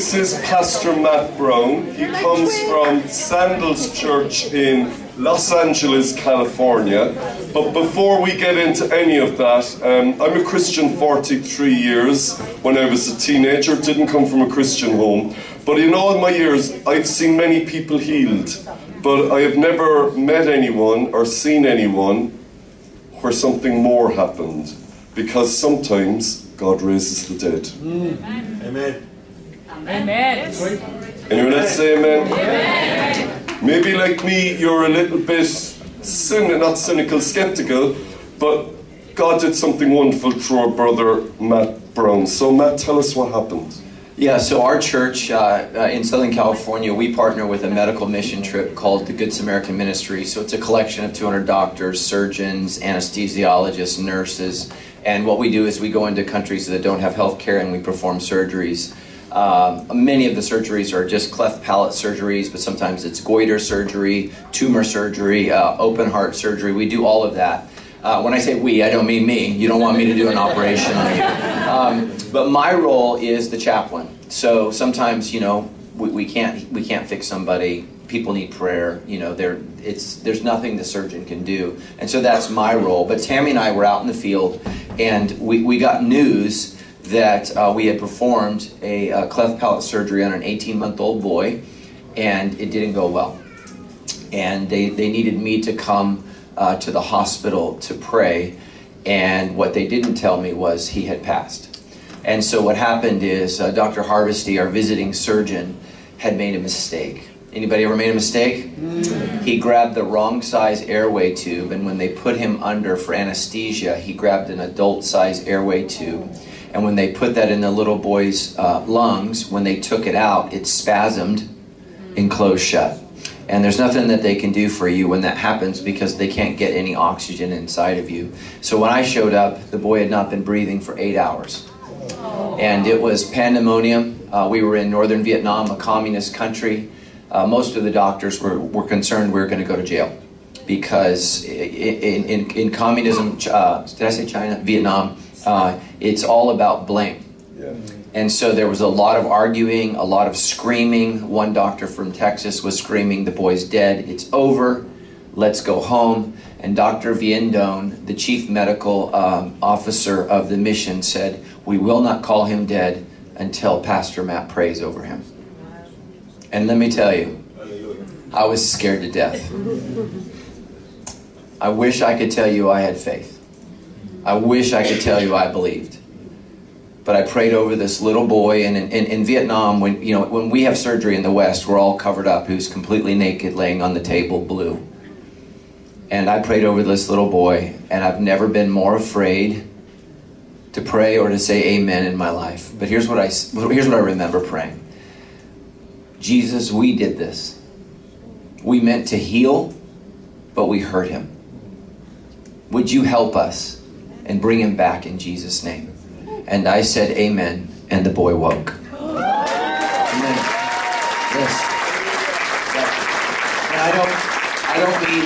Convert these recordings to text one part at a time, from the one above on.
This is Pastor Matt Brown. He comes from Sandals Church in Los Angeles, California. But before we get into any of that, um, I'm a Christian 43 years. When I was a teenager, didn't come from a Christian home. But in all my years, I've seen many people healed. But I have never met anyone or seen anyone where something more happened. Because sometimes God raises the dead. Amen. Amen. Anyone else say amen? amen? Maybe like me, you're a little bit cyn- not cynical, skeptical, but God did something wonderful through our brother Matt Brown. So, Matt, tell us what happened. Yeah, so our church uh, uh, in Southern California, we partner with a medical mission trip called the Good Samaritan Ministry. So it's a collection of 200 doctors, surgeons, anesthesiologists, nurses. And what we do is we go into countries that don't have health care and we perform surgeries. Um, many of the surgeries are just cleft palate surgeries, but sometimes it's goiter surgery, tumor surgery, uh, open heart surgery. We do all of that. Uh, when I say we, I don't mean me. You don't want me to do an operation. on Um, but my role is the chaplain. So sometimes, you know, we, we can't we can't fix somebody. People need prayer. You know, there it's there's nothing the surgeon can do, and so that's my role. But Tammy and I were out in the field, and we, we got news that uh, we had performed a, uh cleft palate surgery on an 18 month old boy, and it didn't go well. And they, they needed me to come uh, to the hospital to pray, and what they didn't tell me was he had passed. And so what happened is uh, Dr. Harvesty, our visiting surgeon, had made a mistake. Anybody ever made a mistake? He grabbed the wrong size airway tube, and when they put him under for anesthesia, he grabbed an adult size airway tube. And when they put that in the little boy's uh, lungs, when they took it out, it spasmed and closed shut. And there's nothing that they can do for you when that happens because they can't get any oxygen inside of you. So when I showed up, the boy had not been breathing for eight hours. And it was pandemonium. Uh, we were in northern Vietnam, a communist country. Uh, most of the doctors were, were concerned we were going to go to jail because in, in, in communism, uh, did I say China? Vietnam, uh, it's all about blame. Yeah. And so there was a lot of arguing, a lot of screaming. One doctor from Texas was screaming, The boy's dead, it's over, let's go home. And Dr. Viendone, the chief medical um, officer of the mission, said, We will not call him dead until Pastor Matt prays over him. And let me tell you, I was scared to death. I wish I could tell you I had faith. I wish I could tell you I believed but I prayed over this little boy. And in, in, in, Vietnam, when you know when we have surgery in the West, we're all covered up. Who's completely naked, laying on the table, blue. And I prayed over this little boy, and I've never been more afraid to pray or to say Amen in my life. But here's what I here's what I remember praying. Jesus, we did this. We meant to heal, but we hurt him. Would you help us and bring him back in Jesus' name? And I said, Amen. And the boy woke. Amen. Yes. And I don't, I don't mean,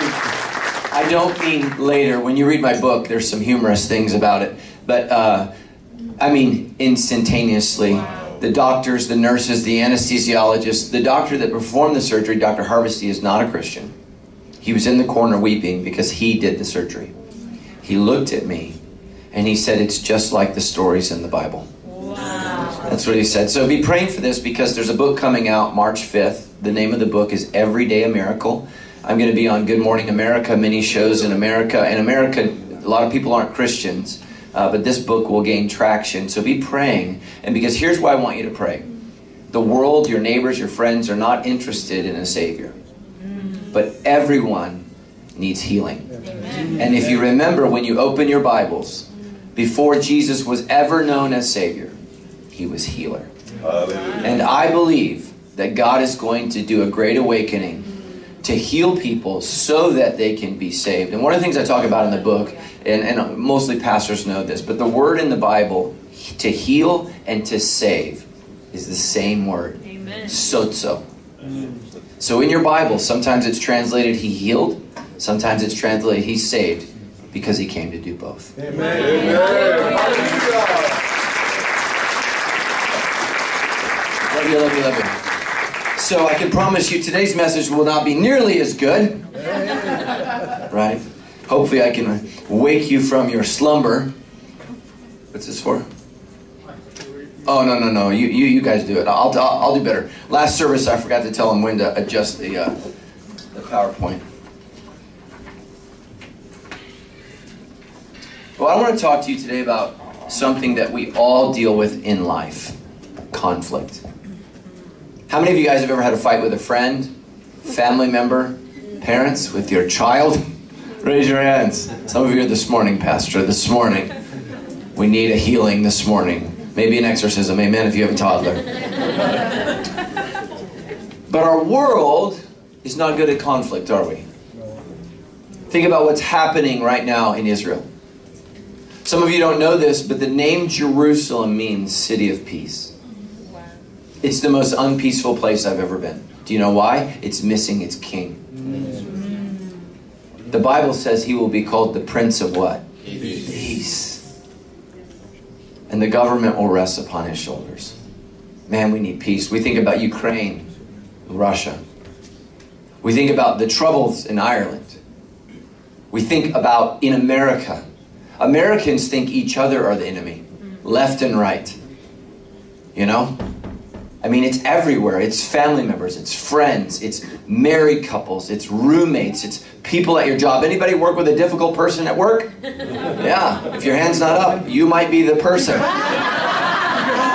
I don't mean later. When you read my book, there's some humorous things about it. But uh, I mean instantaneously. The doctors, the nurses, the anesthesiologists, the doctor that performed the surgery, Dr. Harvesty, is not a Christian. He was in the corner weeping because he did the surgery. He looked at me and he said, It's just like the stories in the Bible. Wow. That's what he said. So be praying for this because there's a book coming out March 5th. The name of the book is Every Day a Miracle. I'm going to be on Good Morning America, many shows in America. And America, a lot of people aren't Christians, uh, but this book will gain traction. So be praying. And because here's why I want you to pray the world, your neighbors, your friends are not interested in a Savior, but everyone needs healing. And if you remember when you open your Bibles, before Jesus was ever known as Savior, he was healer. Hallelujah. And I believe that God is going to do a great awakening to heal people so that they can be saved. And one of the things I talk about in the book, and, and mostly pastors know this, but the word in the Bible to heal and to save is the same word. Amen. Sozo. So in your Bible, sometimes it's translated he healed, sometimes it's translated he saved because he came to do both. Amen. Amen. love you, love you, love you. So I can promise you today's message will not be nearly as good. Right? Hopefully I can wake you from your slumber. What's this for? Oh no no no! You you, you guys do it. I'll, I'll I'll do better. Last service I forgot to tell him when to adjust the uh, the PowerPoint. Well, I want to talk to you today about something that we all deal with in life: conflict. How many of you guys have ever had a fight with a friend, family member, parents, with your child? Raise your hands. Some of you are this morning, Pastor. This morning, we need a healing. This morning. Maybe an exorcism, amen, if you have a toddler. but our world is not good at conflict, are we? Think about what's happening right now in Israel. Some of you don't know this, but the name Jerusalem means city of peace. It's the most unpeaceful place I've ever been. Do you know why? It's missing its king. Mm. The Bible says he will be called the Prince of what? Peace. Peace and the government will rest upon his shoulders. Man, we need peace. We think about Ukraine, Russia. We think about the troubles in Ireland. We think about in America. Americans think each other are the enemy, mm-hmm. left and right. You know? I mean, it's everywhere. It's family members, it's friends, it's married couples, it's roommates, it's people at your job. Anybody work with a difficult person at work? Yeah. If your hand's not up, you might be the person.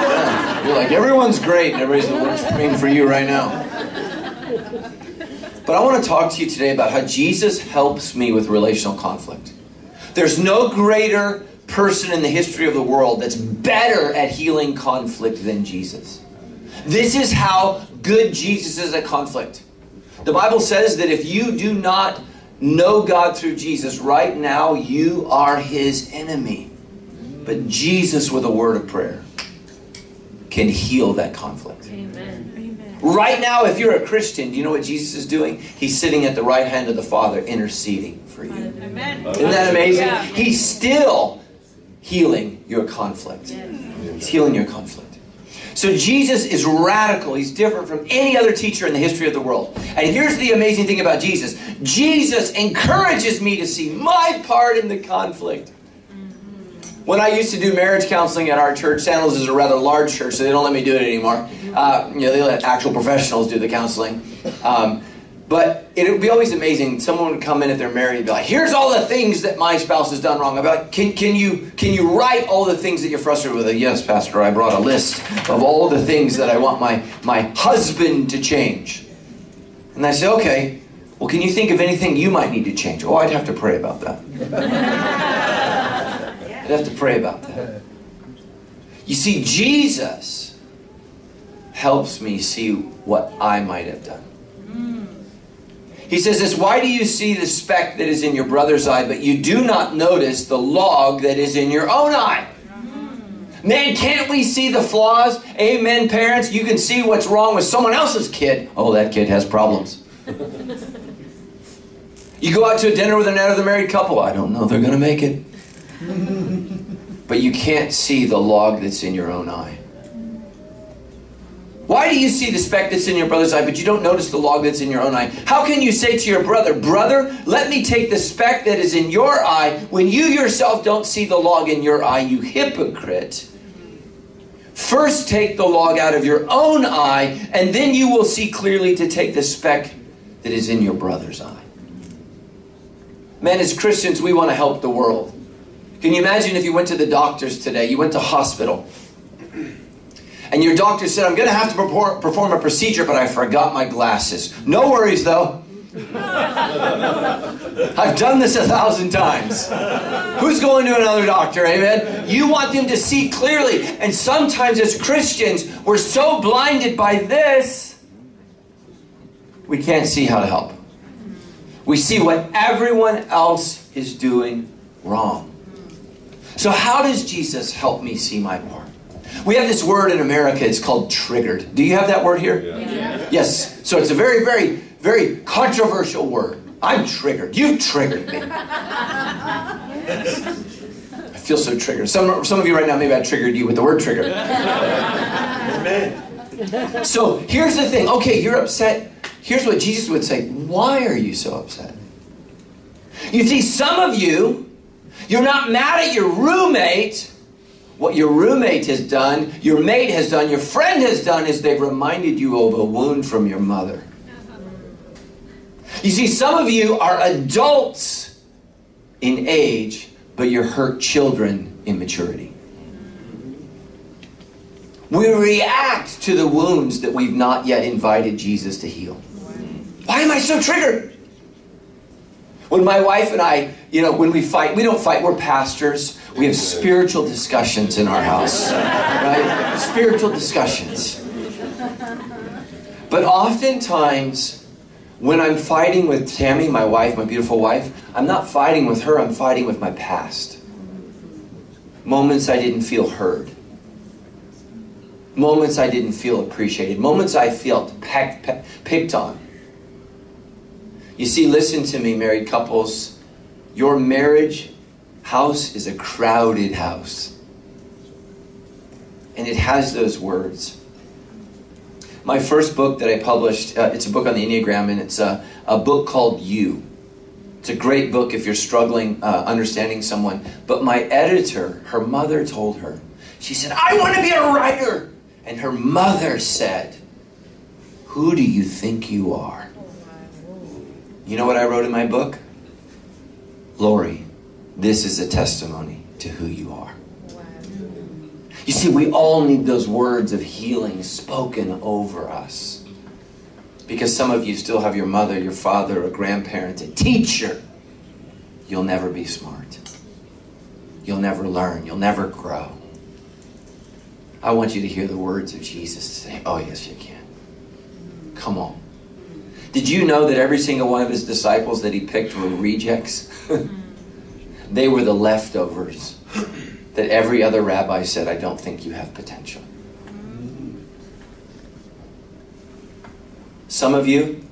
Yeah. You're like, everyone's great, and everybody's the worst praying for you right now. But I want to talk to you today about how Jesus helps me with relational conflict. There's no greater person in the history of the world that's better at healing conflict than Jesus. This is how good Jesus is at conflict. The Bible says that if you do not know God through Jesus, right now you are his enemy. But Jesus, with a word of prayer, can heal that conflict. Amen. Right now, if you're a Christian, do you know what Jesus is doing? He's sitting at the right hand of the Father interceding for you. Amen. Isn't that amazing? Yeah. He's still healing your conflict. He's healing your conflict. So Jesus is radical. He's different from any other teacher in the history of the world. And here's the amazing thing about Jesus Jesus encourages me to see my part in the conflict. When I used to do marriage counseling at our church, Sandals is a rather large church, so they don't let me do it anymore. Uh, you know, they let actual professionals do the counseling. Um, but it would be always amazing. Someone would come in if they're married and be like, here's all the things that my spouse has done wrong. I'd be like, can, can, you, can you write all the things that you're frustrated with? Yes, Pastor, I brought a list of all the things that I want my, my husband to change. And I say, okay, well, can you think of anything you might need to change? Oh, I'd have to pray about that. I'd have to pray about that. You see, Jesus helps me see what I might have done. He says this, why do you see the speck that is in your brother's eye, but you do not notice the log that is in your own eye? Man, can't we see the flaws? Amen, parents. You can see what's wrong with someone else's kid. Oh, that kid has problems. you go out to a dinner with another married couple. I don't know they're going to make it. but you can't see the log that's in your own eye. Why do you see the speck that's in your brother's eye, but you don't notice the log that's in your own eye? How can you say to your brother, Brother, let me take the speck that is in your eye when you yourself don't see the log in your eye, you hypocrite? First take the log out of your own eye, and then you will see clearly to take the speck that is in your brother's eye. Man, as Christians, we want to help the world. Can you imagine if you went to the doctors today, you went to hospital, and your doctor said, I'm going to have to perform a procedure, but I forgot my glasses. No worries, though. I've done this a thousand times. Who's going to another doctor? Amen. You want them to see clearly. And sometimes, as Christians, we're so blinded by this, we can't see how to help. We see what everyone else is doing wrong. So, how does Jesus help me see my part? We have this word in America, it's called triggered. Do you have that word here? Yeah. Yes. So it's a very, very, very controversial word. I'm triggered. You've triggered me. I feel so triggered. Some, some of you right now, maybe I triggered you with the word triggered. Amen. So here's the thing. Okay, you're upset. Here's what Jesus would say. Why are you so upset? You see, some of you, you're not mad at your roommate. What your roommate has done, your mate has done, your friend has done is they've reminded you of a wound from your mother. You see, some of you are adults in age, but you're hurt children in maturity. We react to the wounds that we've not yet invited Jesus to heal. Why am I so triggered? When my wife and I, you know, when we fight, we don't fight, we're pastors. We have spiritual discussions in our house, right? Spiritual discussions. But oftentimes, when I'm fighting with Tammy, my wife, my beautiful wife, I'm not fighting with her, I'm fighting with my past. Moments I didn't feel heard. Moments I didn't feel appreciated. Moments I felt pecked, pe- picked on. You see, listen to me, married couples. Your marriage house is a crowded house. And it has those words. My first book that I published, uh, it's a book on the Enneagram, and it's a, a book called You. It's a great book if you're struggling uh, understanding someone. But my editor, her mother told her, she said, I want to be a writer. And her mother said, Who do you think you are? You know what I wrote in my book? Lori, this is a testimony to who you are. You see, we all need those words of healing spoken over us. Because some of you still have your mother, your father, a grandparent, a teacher. You'll never be smart. You'll never learn. You'll never grow. I want you to hear the words of Jesus say, Oh, yes, you can. Come on. Did you know that every single one of his disciples that he picked were rejects? they were the leftovers that every other rabbi said, I don't think you have potential. Some of you,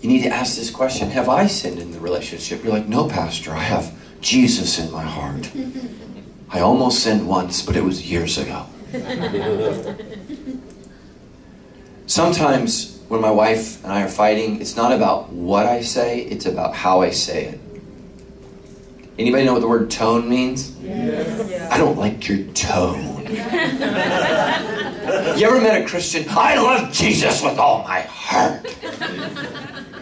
you need to ask this question Have I sinned in the relationship? You're like, No, Pastor, I have Jesus in my heart. I almost sinned once, but it was years ago. Sometimes when my wife and I are fighting, it's not about what I say, it's about how I say it. Anybody know what the word tone means? Yes. I don't like your tone. you ever met a Christian? I love Jesus with all my heart.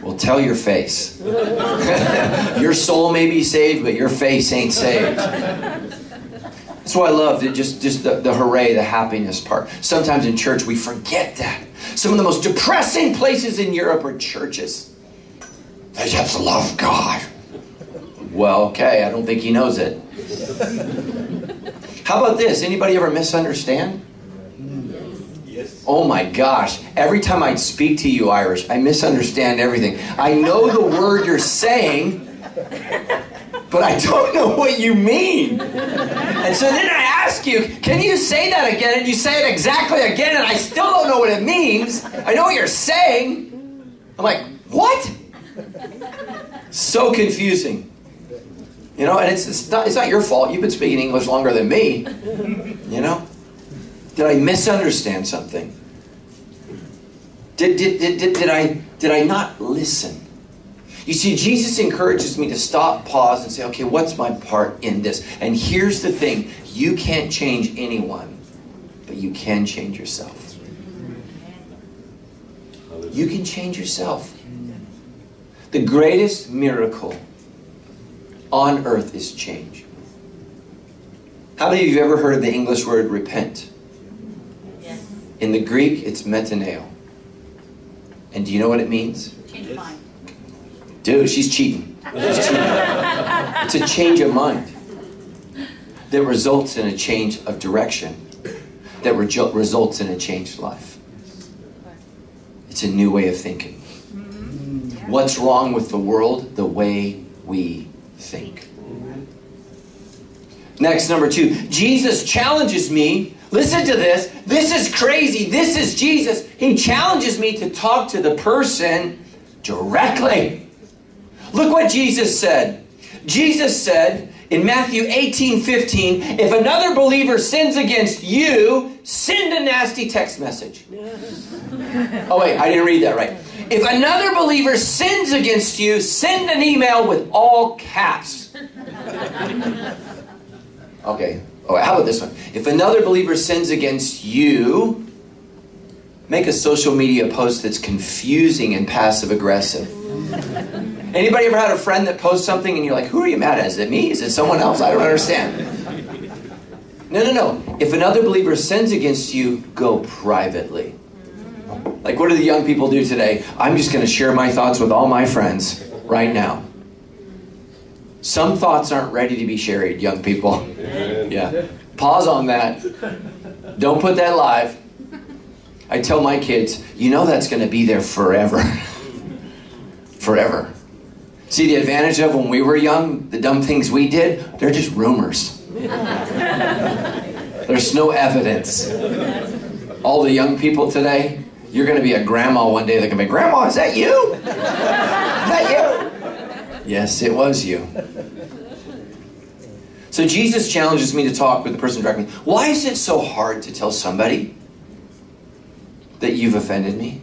Well, tell your face. your soul may be saved, but your face ain't saved. That's why I love it, just, just the, the hooray, the happiness part. Sometimes in church we forget that. Some of the most depressing places in Europe are churches. They just love God. Well, okay, I don't think he knows it. How about this? Anybody ever misunderstand? Yes. Oh my gosh. Every time I speak to you, Irish, I misunderstand everything. I know the word you're saying, but I don't know what you mean. And so then I ask you, can you say that again? And you say it exactly again, and I still don't know what it means. I know what you're saying. I'm like, what? So confusing. You know, and it's, it's, not, it's not your fault. You've been speaking English longer than me. You know? Did I misunderstand something? Did, did, did, did, did, I, did I not listen? You see, Jesus encourages me to stop, pause, and say, okay, what's my part in this? And here's the thing you can't change anyone, but you can change yourself. You can change yourself. The greatest miracle on earth is change. How many of you have ever heard of the English word repent? Yes. In the Greek, it's metaneo. And do you know what it means? Change your mind. Dude, she's cheating. She's cheating. It's a change of mind that results in a change of direction, that rejo- results in a changed life. It's a new way of thinking. What's wrong with the world? The way we think. Next, number two, Jesus challenges me. Listen to this. This is crazy. This is Jesus. He challenges me to talk to the person directly. Look what Jesus said. Jesus said In Matthew 18 15, if another believer sins against you, send a nasty text message. Oh, wait, I didn't read that right. If another believer sins against you, send an email with all caps. Okay, oh, how about this one? If another believer sins against you, make a social media post that's confusing and passive aggressive. Anybody ever had a friend that posts something and you're like, who are you mad at? Is it me? Is it someone else? I don't understand. No, no, no. If another believer sins against you, go privately. Like, what do the young people do today? I'm just going to share my thoughts with all my friends right now. Some thoughts aren't ready to be shared, young people. Yeah. Pause on that. Don't put that live. I tell my kids, you know that's going to be there forever. forever. See, the advantage of when we were young, the dumb things we did, they're just rumors. There's no evidence. All the young people today, you're going to be a grandma one day. They're going to be, Grandma, is that you? Is that you? Yes, it was you. So Jesus challenges me to talk with the person directly. Why is it so hard to tell somebody that you've offended me?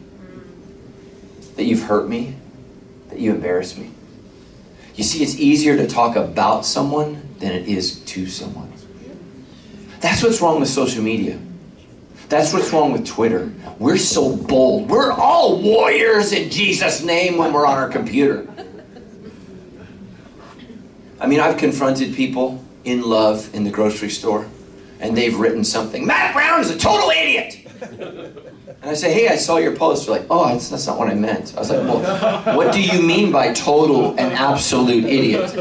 That you've hurt me? That you embarrassed me? You see, it's easier to talk about someone than it is to someone. That's what's wrong with social media. That's what's wrong with Twitter. We're so bold. We're all warriors in Jesus' name when we're on our computer. I mean, I've confronted people in love in the grocery store, and they've written something. Matt Brown is a total idiot. And I say, hey, I saw your post. They're like, oh, that's, that's not what I meant. I was like, well, what do you mean by total and absolute idiot?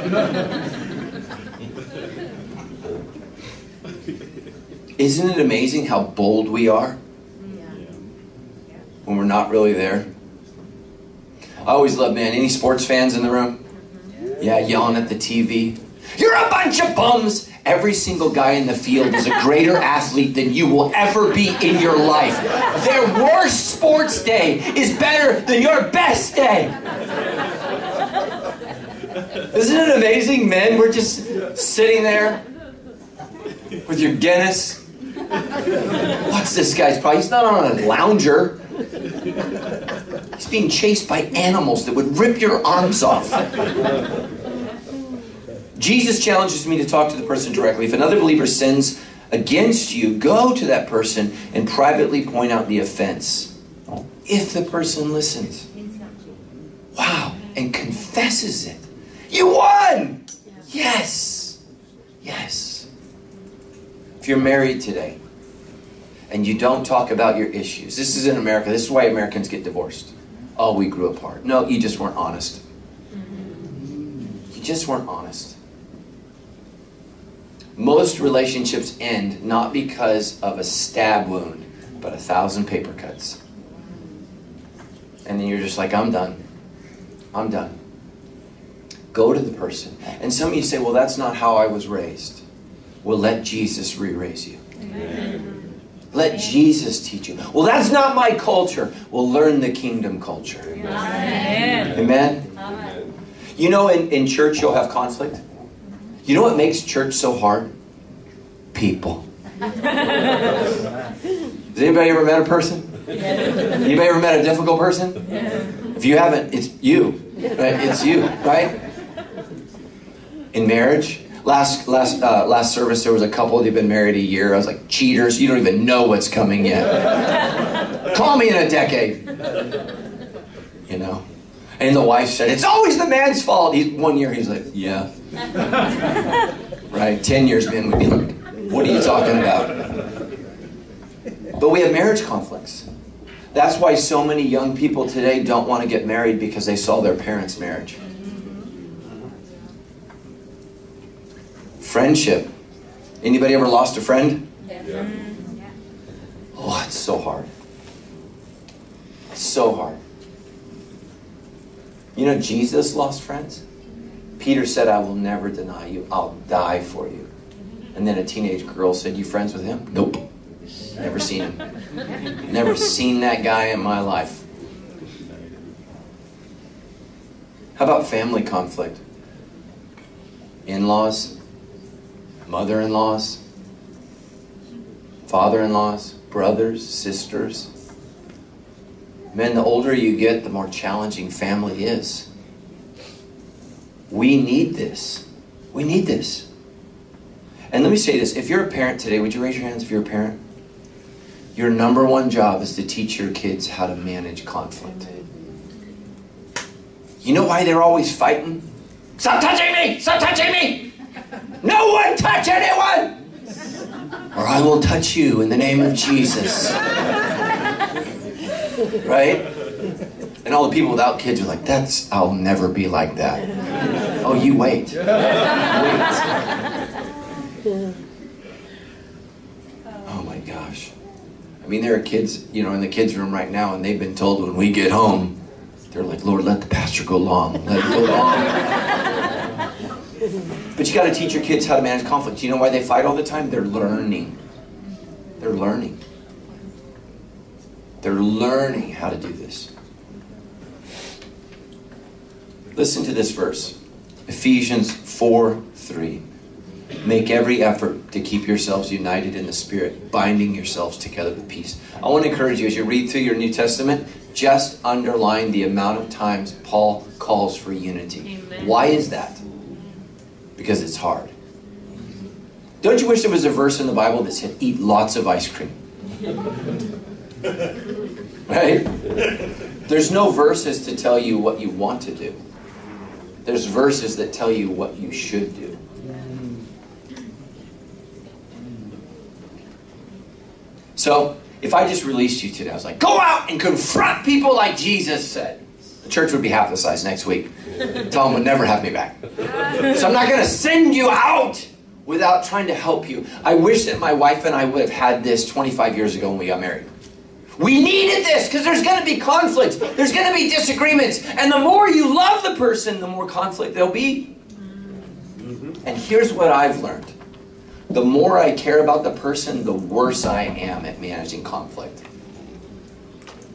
Isn't it amazing how bold we are when we're not really there? I always love, man, any sports fans in the room? Mm-hmm. Yeah, yelling at the TV. You're a bunch of bums! Every single guy in the field is a greater athlete than you will ever be in your life. Their worst sports day is better than your best day. Isn't it amazing, men? We're just sitting there with your Guinness. What's this guy's problem? He's not on a lounger. He's being chased by animals that would rip your arms off. Jesus challenges me to talk to the person directly. If another believer sins against you, go to that person and privately point out the offense. If the person listens. Wow, and confesses it. You won! Yes. Yes. If you're married today and you don't talk about your issues, this is in America. This is why Americans get divorced. Oh, we grew apart. No, you just weren't honest. You just weren't honest. Most relationships end not because of a stab wound, but a thousand paper cuts. And then you're just like, I'm done. I'm done. Go to the person. And some of you say, well, that's not how I was raised. Well, let Jesus re raise you. Amen. Let Jesus teach you. Well, that's not my culture. Well, learn the kingdom culture. Amen. Amen. Amen. You know, in, in church, you'll have conflict. You know what makes church so hard? People. Has anybody ever met a person? Anybody ever met a difficult person? If you haven't, it's you. Right? It's you, right? In marriage, last last uh, last service there was a couple they've been married a year. I was like, cheaters, you don't even know what's coming yet. Call me in a decade. You know. And the wife said, It's always the man's fault. He, one year he's like, Yeah. right? Ten years in, we'd be like, What are you talking about? But we have marriage conflicts. That's why so many young people today don't want to get married because they saw their parents' marriage. Friendship. Anybody ever lost a friend? Yeah. Mm, oh, it's so hard. It's so hard. You know, Jesus lost friends. Peter said, I will never deny you. I'll die for you. And then a teenage girl said, You friends with him? Nope. Never seen him. Never seen that guy in my life. How about family conflict? In laws? mother in laws, father in laws, brothers, sisters. Men, the older you get, the more challenging family is. We need this. We need this. And let me say this if you're a parent today, would you raise your hands if you're a parent? Your number one job is to teach your kids how to manage conflict. You know why they're always fighting? Stop touching me! Stop touching me! No one touch anyone! Or I will touch you in the name of Jesus. Right? And all the people without kids are like, that's, I'll never be like that. Oh, you wait. Wait. Oh my gosh. I mean, there are kids, you know, in the kids' room right now, and they've been told when we get home, they're like, Lord, let the pastor go long. Let it go long. but you got to teach your kids how to manage conflict. You know why they fight all the time? They're learning. They're learning. They're learning how to do this. Listen to this verse Ephesians 4 3. Make every effort to keep yourselves united in the Spirit, binding yourselves together with peace. I want to encourage you as you read through your New Testament, just underline the amount of times Paul calls for unity. Amen. Why is that? Because it's hard. Don't you wish there was a verse in the Bible that said, eat lots of ice cream? right? There's no verses to tell you what you want to do. There's verses that tell you what you should do. So, if I just released you today, I was like, go out and confront people like Jesus said. The church would be half the size next week. Tom would never have me back. So I'm not going to send you out without trying to help you. I wish that my wife and I would have had this 25 years ago when we got married. We needed this because there's going to be conflict. There's going to be disagreements. And the more you love the person, the more conflict there'll be. Mm-hmm. And here's what I've learned the more I care about the person, the worse I am at managing conflict.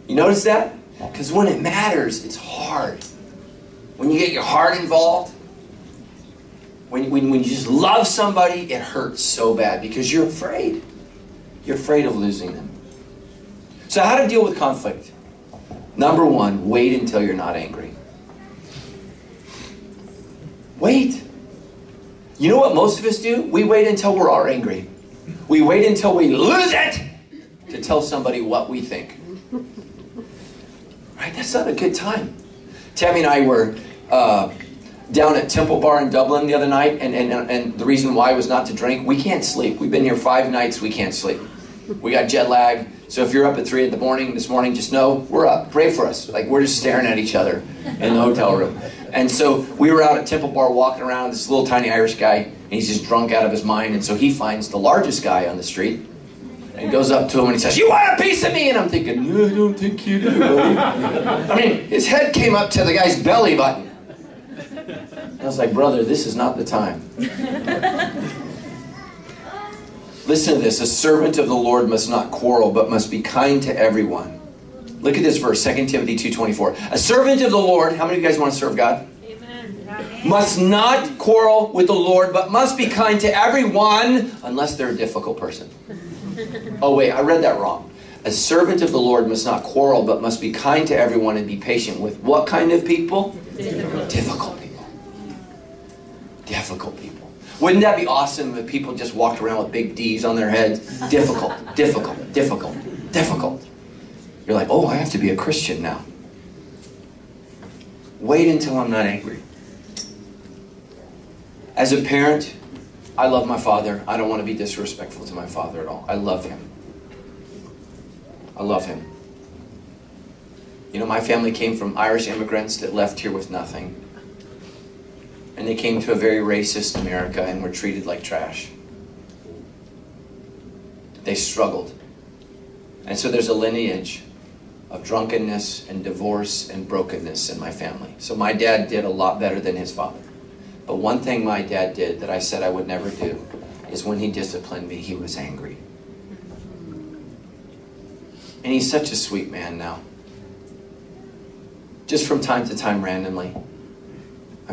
You notice that? Because when it matters, it's hard. When you get your heart involved, when, when, when you just love somebody, it hurts so bad because you're afraid. You're afraid of losing them. So, how to deal with conflict? Number one, wait until you're not angry. Wait. You know what most of us do? We wait until we're all angry. We wait until we lose it to tell somebody what we think. Right? That's not a good time. Tammy and I were uh, down at Temple Bar in Dublin the other night, and, and, and the reason why was not to drink. We can't sleep. We've been here five nights, we can't sleep. We got jet lag. So if you're up at 3 in the morning this morning, just know we're up. Pray for us. Like we're just staring at each other in the hotel room. And so we were out at Temple Bar walking around, this little tiny Irish guy, and he's just drunk out of his mind. And so he finds the largest guy on the street and goes up to him and he says, You want a piece of me? And I'm thinking, No, I don't think you do. I mean, his head came up to the guy's belly button. I was like, Brother, this is not the time. Listen to this. A servant of the Lord must not quarrel, but must be kind to everyone. Look at this verse, 2 Timothy 2.24. A servant of the Lord, how many of you guys want to serve God? Amen. Must not quarrel with the Lord, but must be kind to everyone, unless they're a difficult person. Oh, wait, I read that wrong. A servant of the Lord must not quarrel, but must be kind to everyone and be patient with what kind of people? Difficult people. Difficult people. Wouldn't that be awesome if people just walked around with big D's on their heads? Difficult, difficult, difficult, difficult. You're like, oh, I have to be a Christian now. Wait until I'm not angry. As a parent, I love my father. I don't want to be disrespectful to my father at all. I love him. I love him. You know, my family came from Irish immigrants that left here with nothing. And they came to a very racist America and were treated like trash. They struggled. And so there's a lineage of drunkenness and divorce and brokenness in my family. So my dad did a lot better than his father. But one thing my dad did that I said I would never do is when he disciplined me, he was angry. And he's such a sweet man now. Just from time to time, randomly,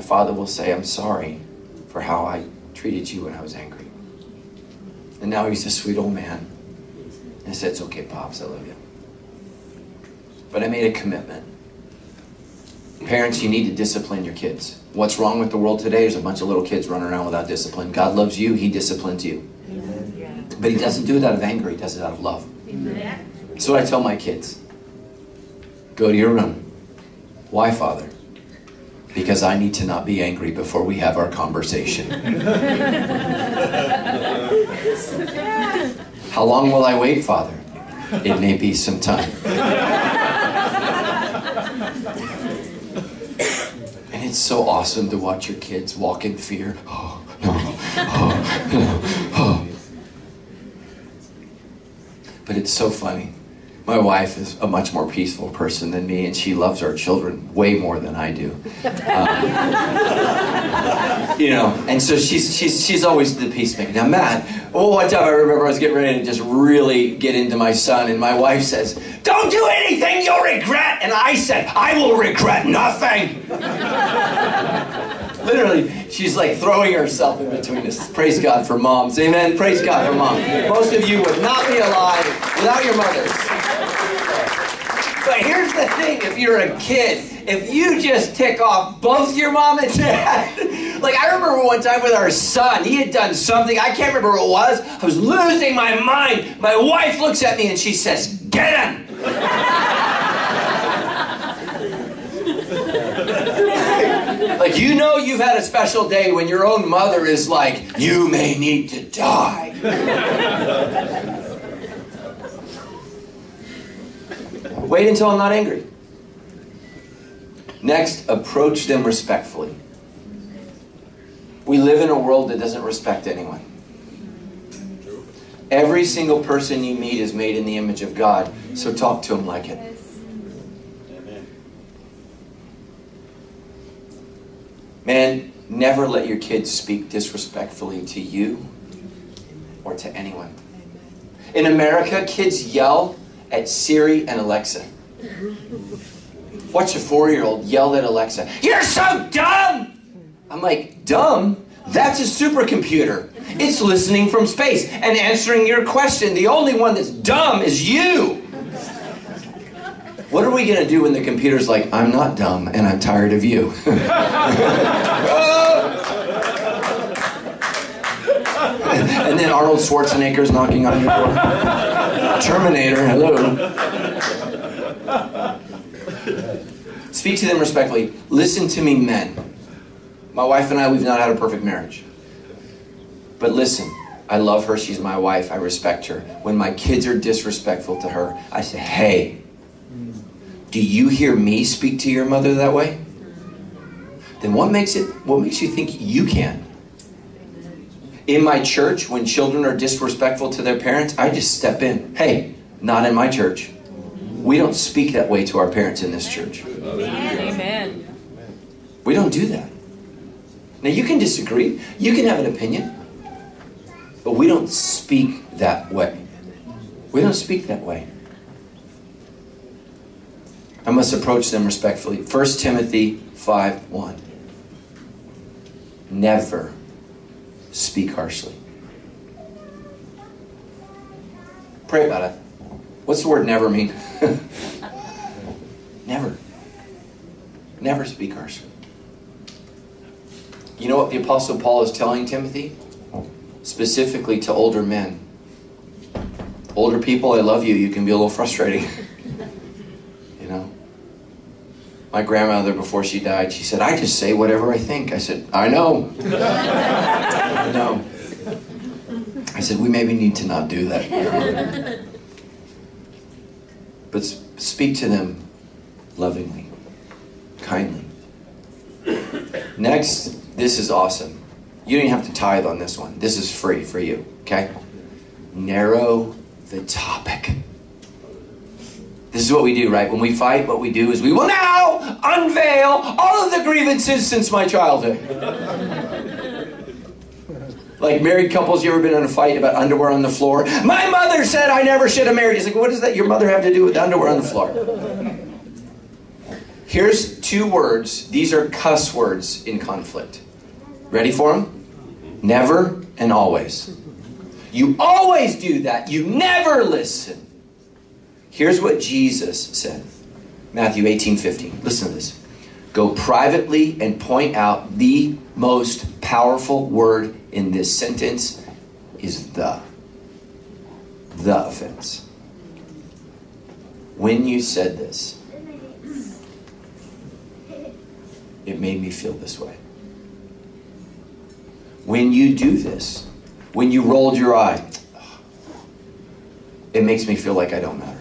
my father will say, I'm sorry for how I treated you when I was angry. And now he's a sweet old man. And I said, It's okay, Pops, I love you. But I made a commitment. Parents, you need to discipline your kids. What's wrong with the world today? There's a bunch of little kids running around without discipline. God loves you, He disciplines you. But He doesn't do it out of anger, He does it out of love. So I tell my kids go to your room. Why, Father? Because I need to not be angry before we have our conversation. How long will I wait, Father? It may be some time. And it's so awesome to watch your kids walk in fear. Oh, no. Oh, no. Oh. But it's so funny. My wife is a much more peaceful person than me, and she loves our children way more than I do. Um, you know, and so she's she's she's always the peacemaker. Now, Matt, oh, one time I remember I was getting ready to just really get into my son, and my wife says, "Don't do anything you'll regret," and I said, "I will regret nothing." Literally, she's like throwing herself in between us. Praise God for moms. Amen. Praise God for moms. Most of you would not be alive without your mothers. But here's the thing if you're a kid, if you just tick off both your mom and dad, like I remember one time with our son, he had done something, I can't remember what it was. I was losing my mind. My wife looks at me and she says, Get him! like you know you've had a special day when your own mother is like, You may need to die. Wait until I'm not angry. Next, approach them respectfully. We live in a world that doesn't respect anyone. Every single person you meet is made in the image of God, so talk to them like it. Man, never let your kids speak disrespectfully to you or to anyone. In America, kids yell at Siri and Alexa. Watch a four year old yell at Alexa, You're so dumb! I'm like, Dumb? That's a supercomputer. It's listening from space and answering your question. The only one that's dumb is you. What are we going to do when the computer's like, I'm not dumb and I'm tired of you? and then Arnold Schwarzenegger's knocking on your door. Terminator, hello. Speak to them respectfully. Listen to me, men. My wife and I, we've not had a perfect marriage. But listen, I love her. She's my wife. I respect her. When my kids are disrespectful to her, I say, hey, do you hear me speak to your mother that way? Then what makes it what makes you think you can? In my church, when children are disrespectful to their parents, I just step in. Hey, not in my church. We don't speak that way to our parents in this church. Amen. We don't do that. Now you can disagree, you can have an opinion, but we don't speak that way. We don't speak that way. I must approach them respectfully. 1 Timothy 5 1. Never speak harshly. Pray about it. What's the word never mean? never. Never speak harshly. You know what the Apostle Paul is telling Timothy? Specifically to older men. Older people, I love you. You can be a little frustrating. you know? My grandmother, before she died, she said, I just say whatever I think. I said, I know. I know. I said, we maybe need to not do that. but speak to them lovingly, kindly. Next, this is awesome. You don't have to tithe on this one. This is free for you, okay? Narrow the topic. This is what we do, right? When we fight, what we do is we will now unveil all of the grievances since my childhood. Like married couples, you ever been in a fight about underwear on the floor? My mother said I never should have married. He's like, what does that your mother have to do with underwear on the floor? Here's two words. These are cuss words in conflict. Ready for them? Never and always. You always do that. You never listen. Here's what Jesus said Matthew 18 15. Listen to this. Go privately and point out the most powerful word in this sentence is the. The offense. When you said this, it made me feel this way. When you do this, when you rolled your eye, it makes me feel like I don't matter.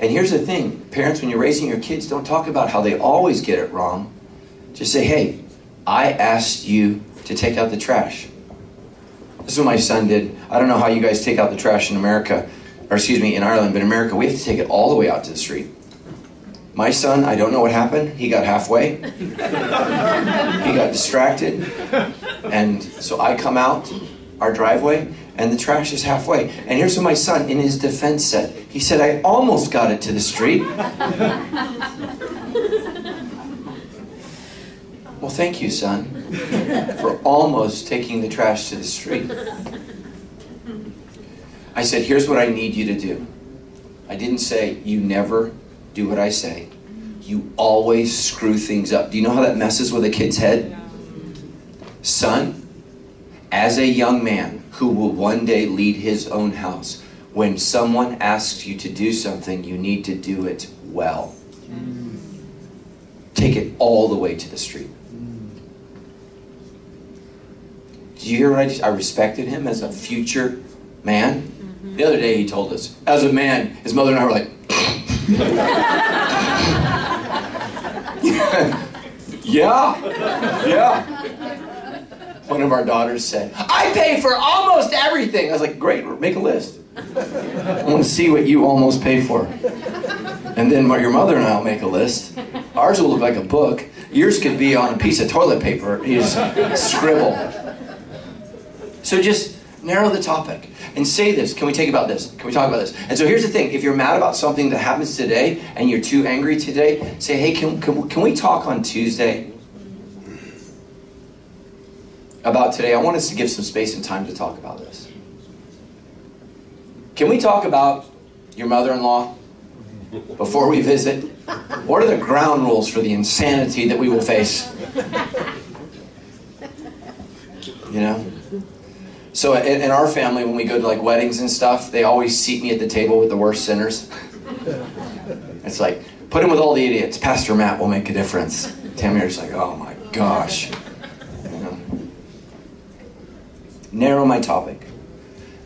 And here's the thing parents, when you're raising your kids, don't talk about how they always get it wrong. Just say, hey, I asked you to take out the trash. This is what my son did. I don't know how you guys take out the trash in America, or excuse me, in Ireland, but in America, we have to take it all the way out to the street. My son, I don't know what happened. He got halfway. he got distracted. And so I come out our driveway, and the trash is halfway. And here's what my son, in his defense, said. He said, I almost got it to the street. Well, thank you, son, for almost taking the trash to the street. I said, here's what I need you to do. I didn't say, you never do what I say. You always screw things up. Do you know how that messes with a kid's head? Son, as a young man who will one day lead his own house, when someone asks you to do something, you need to do it well. Take it all the way to the street. Did you hear what I just? I respected him as a future man. Mm-hmm. The other day he told us, as a man, his mother and I were like, yeah, yeah. One of our daughters said, I pay for almost everything. I was like, great, make a list. I want to see what you almost pay for. And then your mother and I will make a list. Ours will look like a book. Yours could be on a piece of toilet paper. You just scribble. So just narrow the topic and say this. Can we take about this? Can we talk about this? And so here's the thing. If you're mad about something that happens today and you're too angry today, say, hey, can, can, can we talk on Tuesday about today? I want us to give some space and time to talk about this. Can we talk about your mother-in-law before we visit? What are the ground rules for the insanity that we will face? You know? So in, in, our family, when we go to like weddings and stuff, they always seat me at the table with the worst sinners. it's like, put him with all the idiots. Pastor Matt will make a difference. Tammy's like, oh my gosh. You know? Narrow my topic.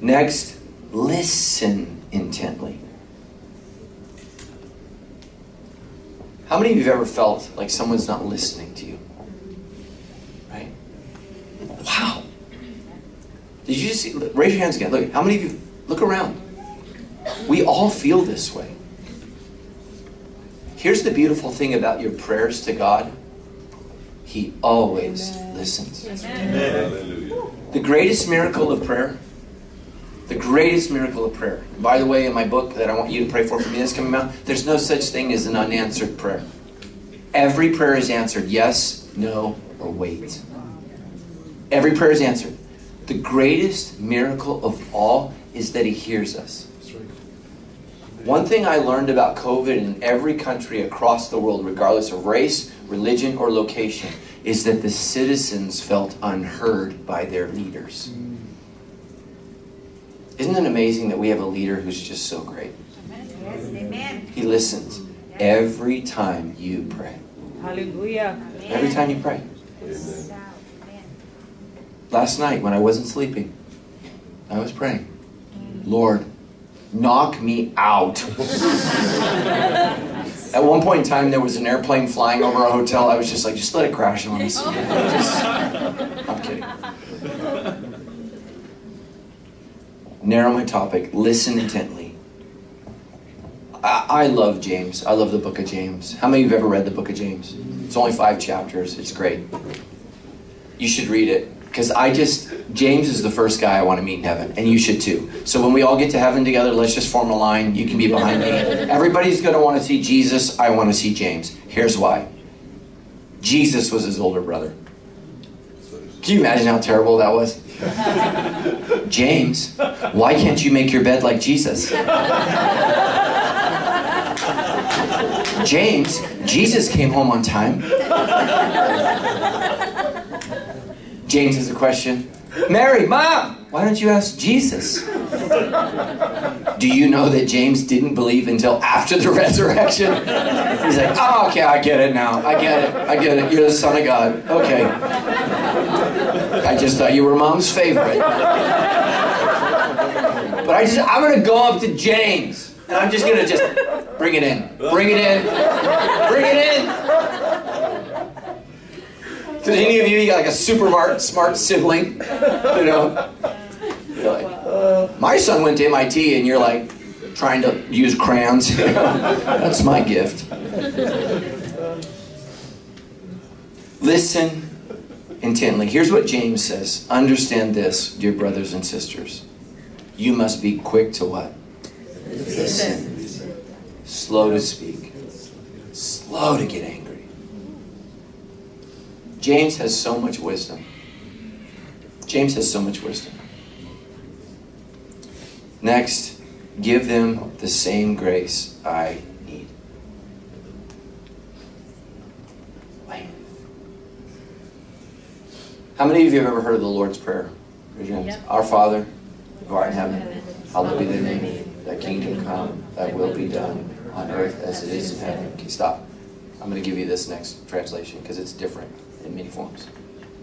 Next, listen intently. How many of you have ever felt like someone's not listening to you? Right? Wow. Did you see? Raise your hands again. Look, how many of you? Look around. We all feel this way. Here's the beautiful thing about your prayers to God He always Amen. listens. Amen. The greatest miracle of prayer, the greatest miracle of prayer. By the way, in my book that I want you to pray for for me that's coming out, there's no such thing as an unanswered prayer. Every prayer is answered yes, no, or wait. Every prayer is answered. The greatest miracle of all is that He hears us. One thing I learned about COVID in every country across the world, regardless of race, religion, or location, is that the citizens felt unheard by their leaders. Mm. Isn't it amazing that we have a leader who's just so great? Yes, amen. He listens every time you pray. Hallelujah. Every time you pray. Last night when I wasn't sleeping, I was praying. Lord, knock me out. At one point in time, there was an airplane flying over a hotel. I was just like, just let it crash on us. Just, I'm kidding. Narrow my topic. Listen intently. I, I love James. I love the book of James. How many of you have ever read the book of James? It's only five chapters. It's great. You should read it because I just James is the first guy I want to meet in heaven, and you should too. So when we all get to heaven together, let's just form a line. You can be behind me. Everybody's going to want to see Jesus. I want to see James. Here's why. Jesus was his older brother. Can you imagine how terrible that was? James, why can't you make your bed like Jesus? James, Jesus came home on time. James has a question. Mary, Mom, why don't you ask Jesus? Do you know that James didn't believe until after the resurrection? He's like, oh, okay, I get it now. I get it. I get it. You're the Son of God. Okay. I just thought you were Mom's favorite. But I just, I'm going to go up to James. And I'm just going to just bring it in. Bring it in. Bring it in. Did any of you, you got like a super smart, smart sibling? You know? You're like, my son went to MIT and you're like trying to use crayons. That's my gift. Listen intently. Here's what James says. Understand this, dear brothers and sisters. You must be quick to what? Listen. Slow to speak. Slow to get angry. James has so much wisdom. James has so much wisdom. Next, give them the same grace I need. Wait. How many of you have ever heard of the Lord's Prayer? Raise your hands. Yep. Our Father, who art in heaven, hallowed be thy name. Thy kingdom come, thy will be done on earth as it is in heaven. Okay, stop. I'm going to give you this next translation because it's different in many forms.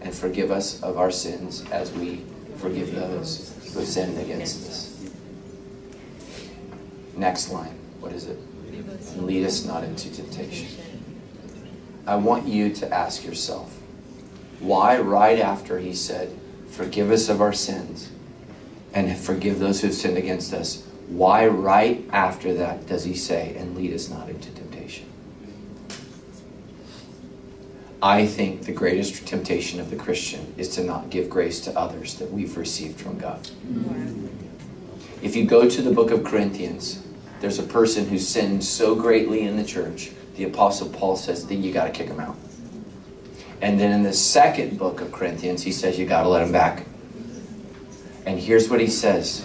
And forgive us of our sins as we forgive those who have sinned against us. Next line. What is it? And lead us not into temptation. I want you to ask yourself why, right after he said, Forgive us of our sins and forgive those who have sinned against us, why, right after that, does he say, And lead us not into temptation? I think the greatest temptation of the Christian is to not give grace to others that we've received from God. If you go to the book of Corinthians, there's a person who sinned so greatly in the church, the Apostle Paul says that you got to kick him out. And then in the second book of Corinthians, he says you got to let him back. And here's what he says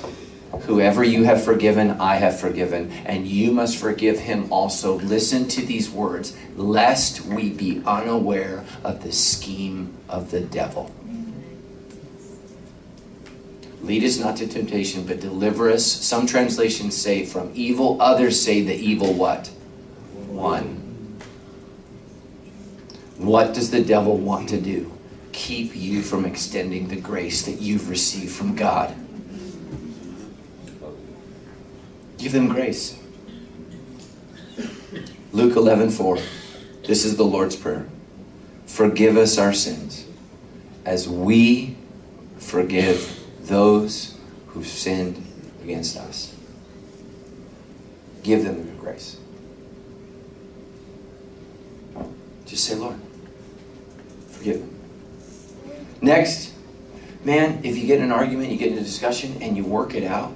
Whoever you have forgiven, I have forgiven, and you must forgive him also. Listen to these words, lest we be unaware of the scheme of the devil. Lead us not to temptation, but deliver us. Some translations say from evil, others say the evil what? One. What does the devil want to do? Keep you from extending the grace that you've received from God. Give them grace. Luke 11 4. This is the Lord's Prayer. Forgive us our sins as we forgive those who've sinned against us. Give them grace. Just say, Lord, forgive them. Next, man, if you get in an argument, you get in a discussion, and you work it out,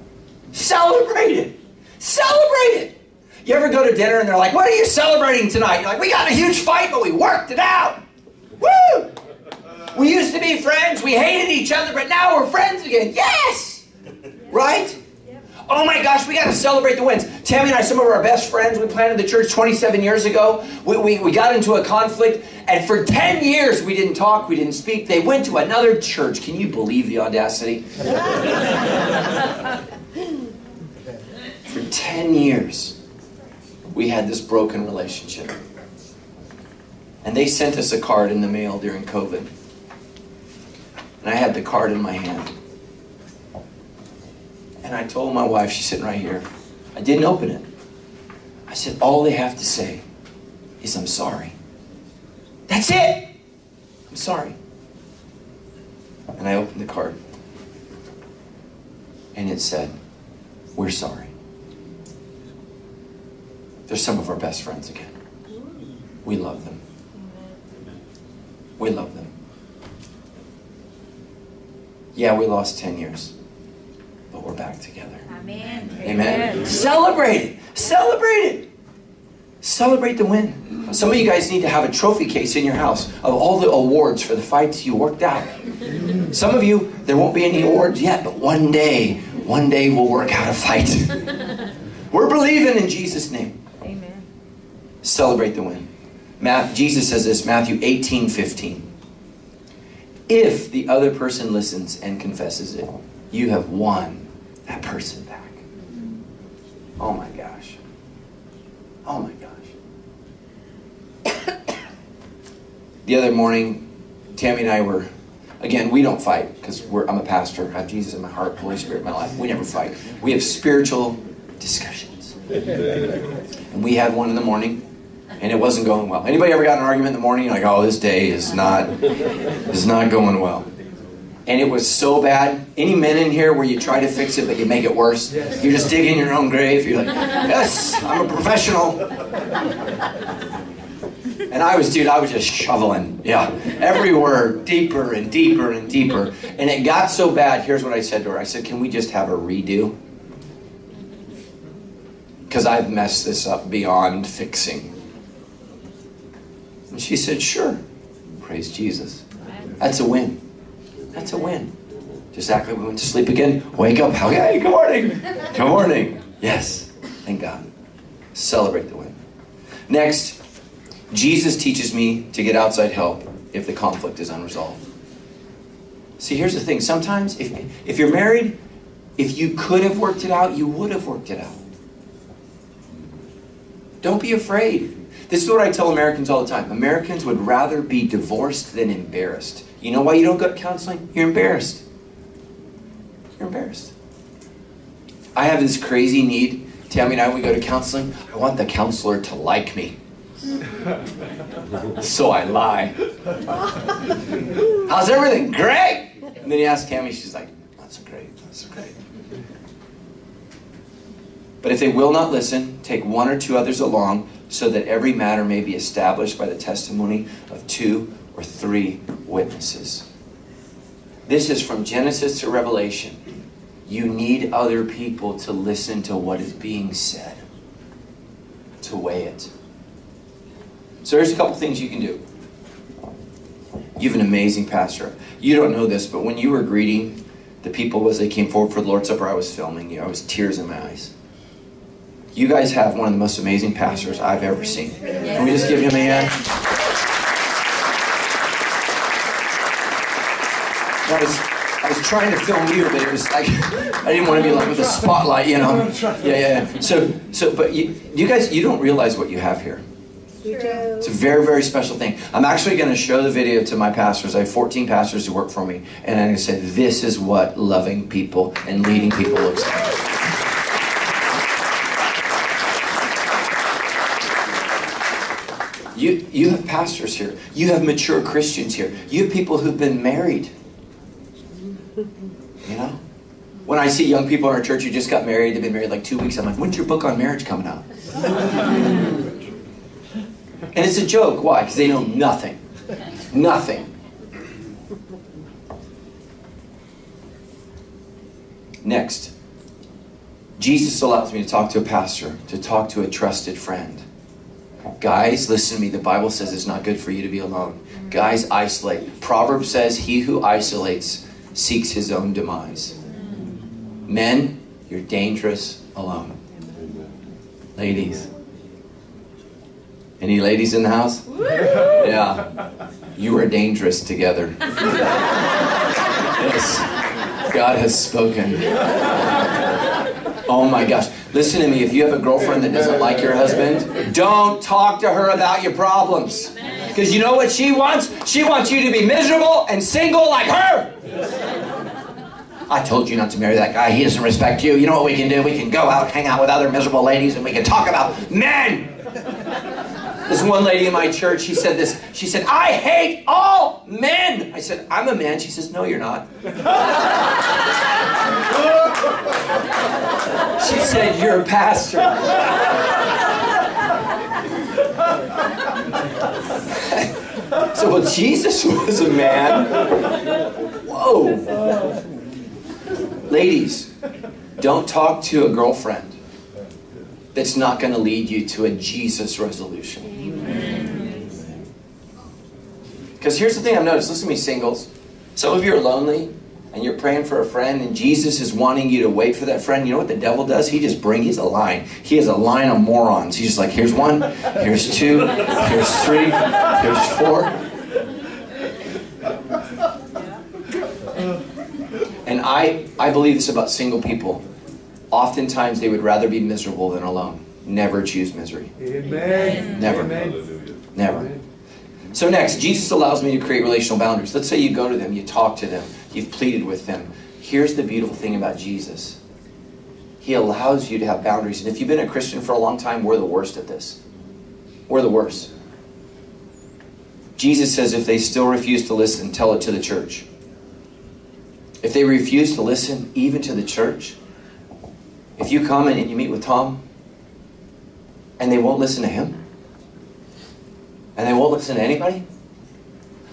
celebrate it. Celebrate it. You ever go to dinner and they're like, What are you celebrating tonight? You're like, We got a huge fight, but we worked it out. Woo! We used to be friends, we hated each other, but now we're friends again. Yes! Right? Oh my gosh, we got to celebrate the wins. Tammy and I, some of our best friends, we planted the church 27 years ago. We, we, we got into a conflict, and for 10 years we didn't talk, we didn't speak. They went to another church. Can you believe the audacity? for 10 years, we had this broken relationship. And they sent us a card in the mail during COVID. And I had the card in my hand. And I told my wife, she's sitting right here, I didn't open it. I said, all they have to say is, I'm sorry. That's it. I'm sorry. And I opened the card. And it said, We're sorry. They're some of our best friends again. We love them. We love them. Yeah, we lost 10 years, but we're back together. Amen. Amen. Celebrate it. Celebrate it. Celebrate the win. Some of you guys need to have a trophy case in your house of all the awards for the fights you worked out. Some of you, there won't be any awards yet, but one day, one day we'll work out a fight. We're believing in Jesus' name. Celebrate the win. Matt, Jesus says this, Matthew 18, 15. If the other person listens and confesses it, you have won that person back. Oh my gosh. Oh my gosh. the other morning, Tammy and I were, again, we don't fight because I'm a pastor. I have Jesus in my heart, Holy Spirit in my life. We never fight. We have spiritual discussions. And we had one in the morning, and it wasn't going well. Anybody ever got in an argument in the morning? Like, oh, this day is not, is not going well. And it was so bad. Any men in here where you try to fix it, but you make it worse? You're just digging your own grave. You're like, yes, I'm a professional. And I was, dude, I was just shoveling. Yeah. Every word, deeper and deeper and deeper. And it got so bad. Here's what I said to her I said, Can we just have a redo? Because I've messed this up beyond fixing. And she said, Sure. Praise Jesus. That's a win. That's a win. Just act like we went to sleep again. Wake up. Okay, good morning. Good morning. Yes. Thank God. Celebrate the win. Next, Jesus teaches me to get outside help if the conflict is unresolved. See, here's the thing. Sometimes, if, if you're married, if you could have worked it out, you would have worked it out. Don't be afraid. This is what I tell Americans all the time. Americans would rather be divorced than embarrassed. You know why you don't go to counseling? You're embarrassed. You're embarrassed. I have this crazy need. Tammy and I, we go to counseling. I want the counselor to like me. so I lie. How's everything? Great! And then you ask Tammy, she's like, that's great, that's great. But if they will not listen, take one or two others along, so that every matter may be established by the testimony of two or three witnesses. This is from Genesis to Revelation. You need other people to listen to what is being said, to weigh it. So here's a couple things you can do. You have an amazing pastor. You don't know this, but when you were greeting the people as they came forward for the Lord's Supper, I was filming you. I was tears in my eyes. You guys have one of the most amazing pastors I've ever seen. Can we just give him a hand? I was, I was trying to film you, but it was like I didn't want to be like with the spotlight, you know. Yeah, yeah. yeah. So, so, but you, you guys, you don't realize what you have here. True. It's a very, very special thing. I'm actually going to show the video to my pastors. I have 14 pastors who work for me, and I'm going to say, "This is what loving people and leading people looks like." You, you have pastors here. You have mature Christians here. You have people who've been married. You know? When I see young people in our church who just got married, they've been married like two weeks, I'm like, when's your book on marriage coming out? and it's a joke. Why? Because they know nothing. Nothing. Next. Jesus allows me to talk to a pastor, to talk to a trusted friend. Guys, listen to me. The Bible says it's not good for you to be alone. Guys, isolate. Proverbs says, He who isolates seeks his own demise. Men, you're dangerous alone. Ladies. Any ladies in the house? Yeah. You are dangerous together. Yes. God has spoken. Oh my gosh. Listen to me. If you have a girlfriend that doesn't like your husband, don't talk to her about your problems. Because you know what she wants? She wants you to be miserable and single like her. I told you not to marry that guy. He doesn't respect you. You know what we can do? We can go out, hang out with other miserable ladies, and we can talk about men. This one lady in my church, she said this. She said, I hate all men. I said, I'm a man. She says, No, you're not. She said, You're a pastor. so, well, Jesus was a man. Whoa. Ladies, don't talk to a girlfriend that's not going to lead you to a Jesus resolution. Because here's the thing I've noticed. Listen to me, singles. Some of you are lonely and you're praying for a friend, and Jesus is wanting you to wait for that friend. You know what the devil does? He just brings he's a line. He has a line of morons. He's just like, here's one, here's two, here's three, here's four. And I, I believe this about single people. Oftentimes they would rather be miserable than alone. Never choose misery. Amen. Never. Amen. Never. So next, Jesus allows me to create relational boundaries. Let's say you go to them, you talk to them, you've pleaded with them. Here's the beautiful thing about Jesus. He allows you to have boundaries. And if you've been a Christian for a long time, we're the worst at this. We're the worst. Jesus says if they still refuse to listen, tell it to the church. If they refuse to listen, even to the church, if you come and you meet with Tom and they won't listen to him, and they won't listen to anybody?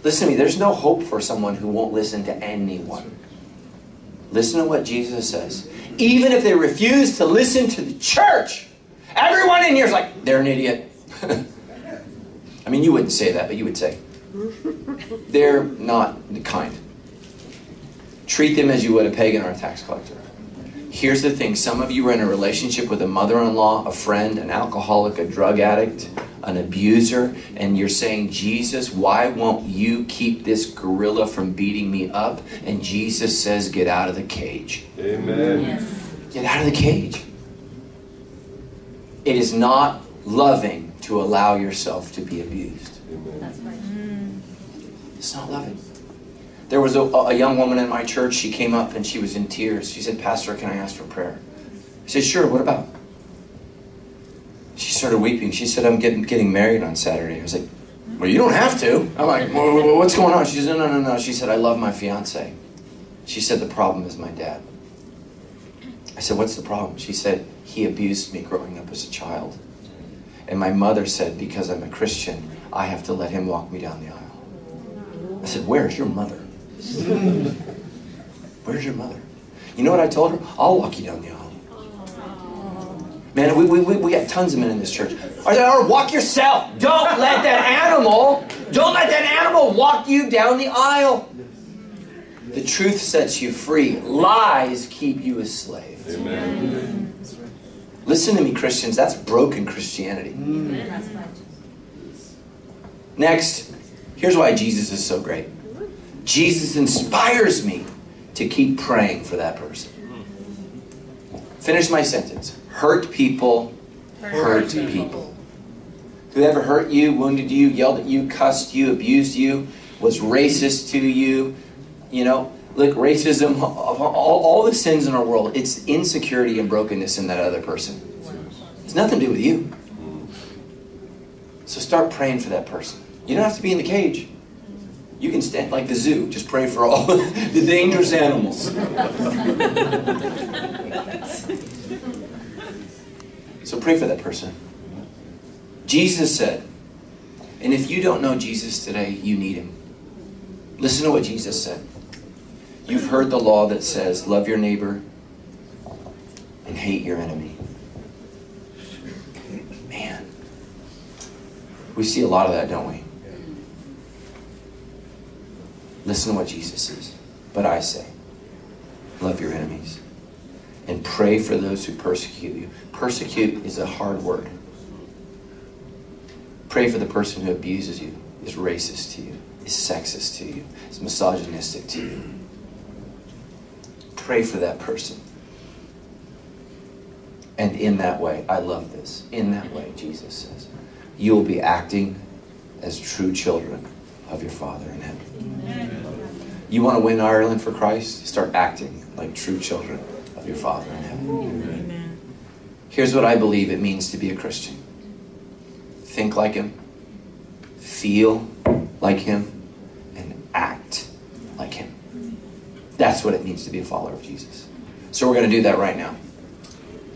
Listen to me, there's no hope for someone who won't listen to anyone. Listen to what Jesus says. Even if they refuse to listen to the church, everyone in here is like, they're an idiot. I mean, you wouldn't say that, but you would say, they're not the kind. Treat them as you would a pagan or a tax collector. Here's the thing some of you are in a relationship with a mother in law, a friend, an alcoholic, a drug addict, an abuser, and you're saying, Jesus, why won't you keep this gorilla from beating me up? And Jesus says, Get out of the cage. Amen. Get out of the cage. It is not loving to allow yourself to be abused. Amen. Mm. It's not loving. There was a, a young woman in my church. She came up and she was in tears. She said, Pastor, can I ask for prayer? I said, Sure, what about? She started weeping. She said, I'm getting, getting married on Saturday. I was like, Well, you don't have to. I'm like, "Wha- wha- What's going on? She said, No, no, no, no. She said, I love my fiance. She said, The problem is my dad. I said, What's the problem? She said, He abused me growing up as a child. And my mother said, Because I'm a Christian, I have to let him walk me down the aisle. I said, Where's your mother? Where's your mother? You know what I told her? I'll walk you down the aisle. Man, we, we, we, we got tons of men in this church. Said, or walk yourself. Don't let that animal, don't let that animal walk you down the aisle. The truth sets you free. Lies keep you a slave. Amen. Listen to me, Christians. That's broken Christianity. Next, here's why Jesus is so great. Jesus inspires me to keep praying for that person. Finish my sentence. Hurt people hurt people. Whoever hurt you, wounded you, yelled at you, cussed you, abused you, was racist to you, you know, look, racism, all, all the sins in our world, it's insecurity and brokenness in that other person. It's nothing to do with you. So start praying for that person. You don't have to be in the cage. You can stand like the zoo, just pray for all the dangerous animals. So pray for that person. Jesus said, and if you don't know Jesus today, you need him. Listen to what Jesus said. You've heard the law that says, love your neighbor and hate your enemy. Man, we see a lot of that, don't we? Listen to what Jesus says. But I say, love your enemies and pray for those who persecute you. Persecute is a hard word. Pray for the person who abuses you, is racist to you, is sexist to you, is misogynistic to you. Pray for that person. And in that way, I love this. In that way, Jesus says, you will be acting as true children of your Father in heaven. You want to win Ireland for Christ? Start acting like true children of your Father in heaven. Here's what I believe it means to be a Christian think like Him, feel like Him, and act like Him. That's what it means to be a follower of Jesus. So we're going to do that right now.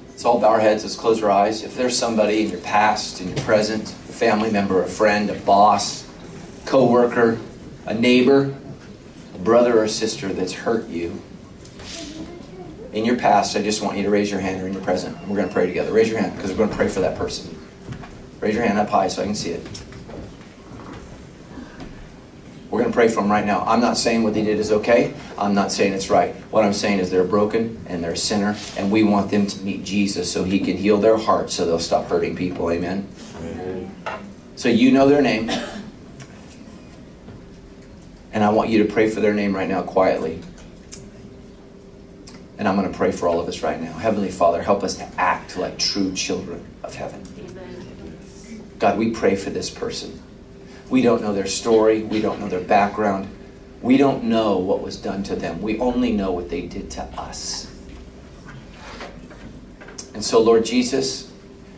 Let's all bow our heads, let's close our eyes. If there's somebody in your past, in your present, a family member, a friend, a boss, co worker, a neighbor, a brother or sister that's hurt you, in your past, I just want you to raise your hand or in your present. We're going to pray together. Raise your hand because we're going to pray for that person. Raise your hand up high so I can see it. We're going to pray for them right now. I'm not saying what they did is okay. I'm not saying it's right. What I'm saying is they're broken and they're a sinner, and we want them to meet Jesus so he can heal their hearts so they'll stop hurting people. Amen. So you know their name. And I want you to pray for their name right now quietly. And I'm going to pray for all of us right now. Heavenly Father, help us to act like true children of heaven. God, we pray for this person. We don't know their story, we don't know their background, we don't know what was done to them. We only know what they did to us. And so, Lord Jesus,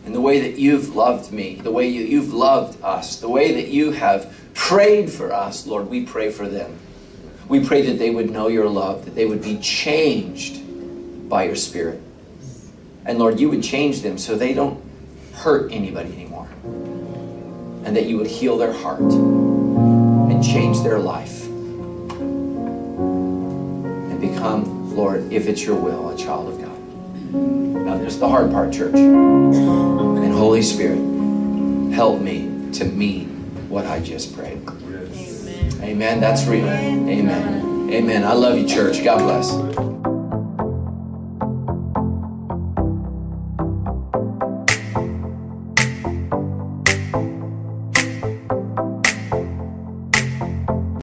in the way that you've loved me, the way you, you've loved us, the way that you have prayed for us, Lord, we pray for them. We pray that they would know your love, that they would be changed by your Spirit. And Lord, you would change them so they don't hurt anybody anymore. And that you would heal their heart and change their life. And become, Lord, if it's your will, a child of God. Now, there's the hard part, church. And Holy Spirit, help me to mean what I just prayed. Amen. Amen. That's real. Amen. Amen. I love you, church. God bless.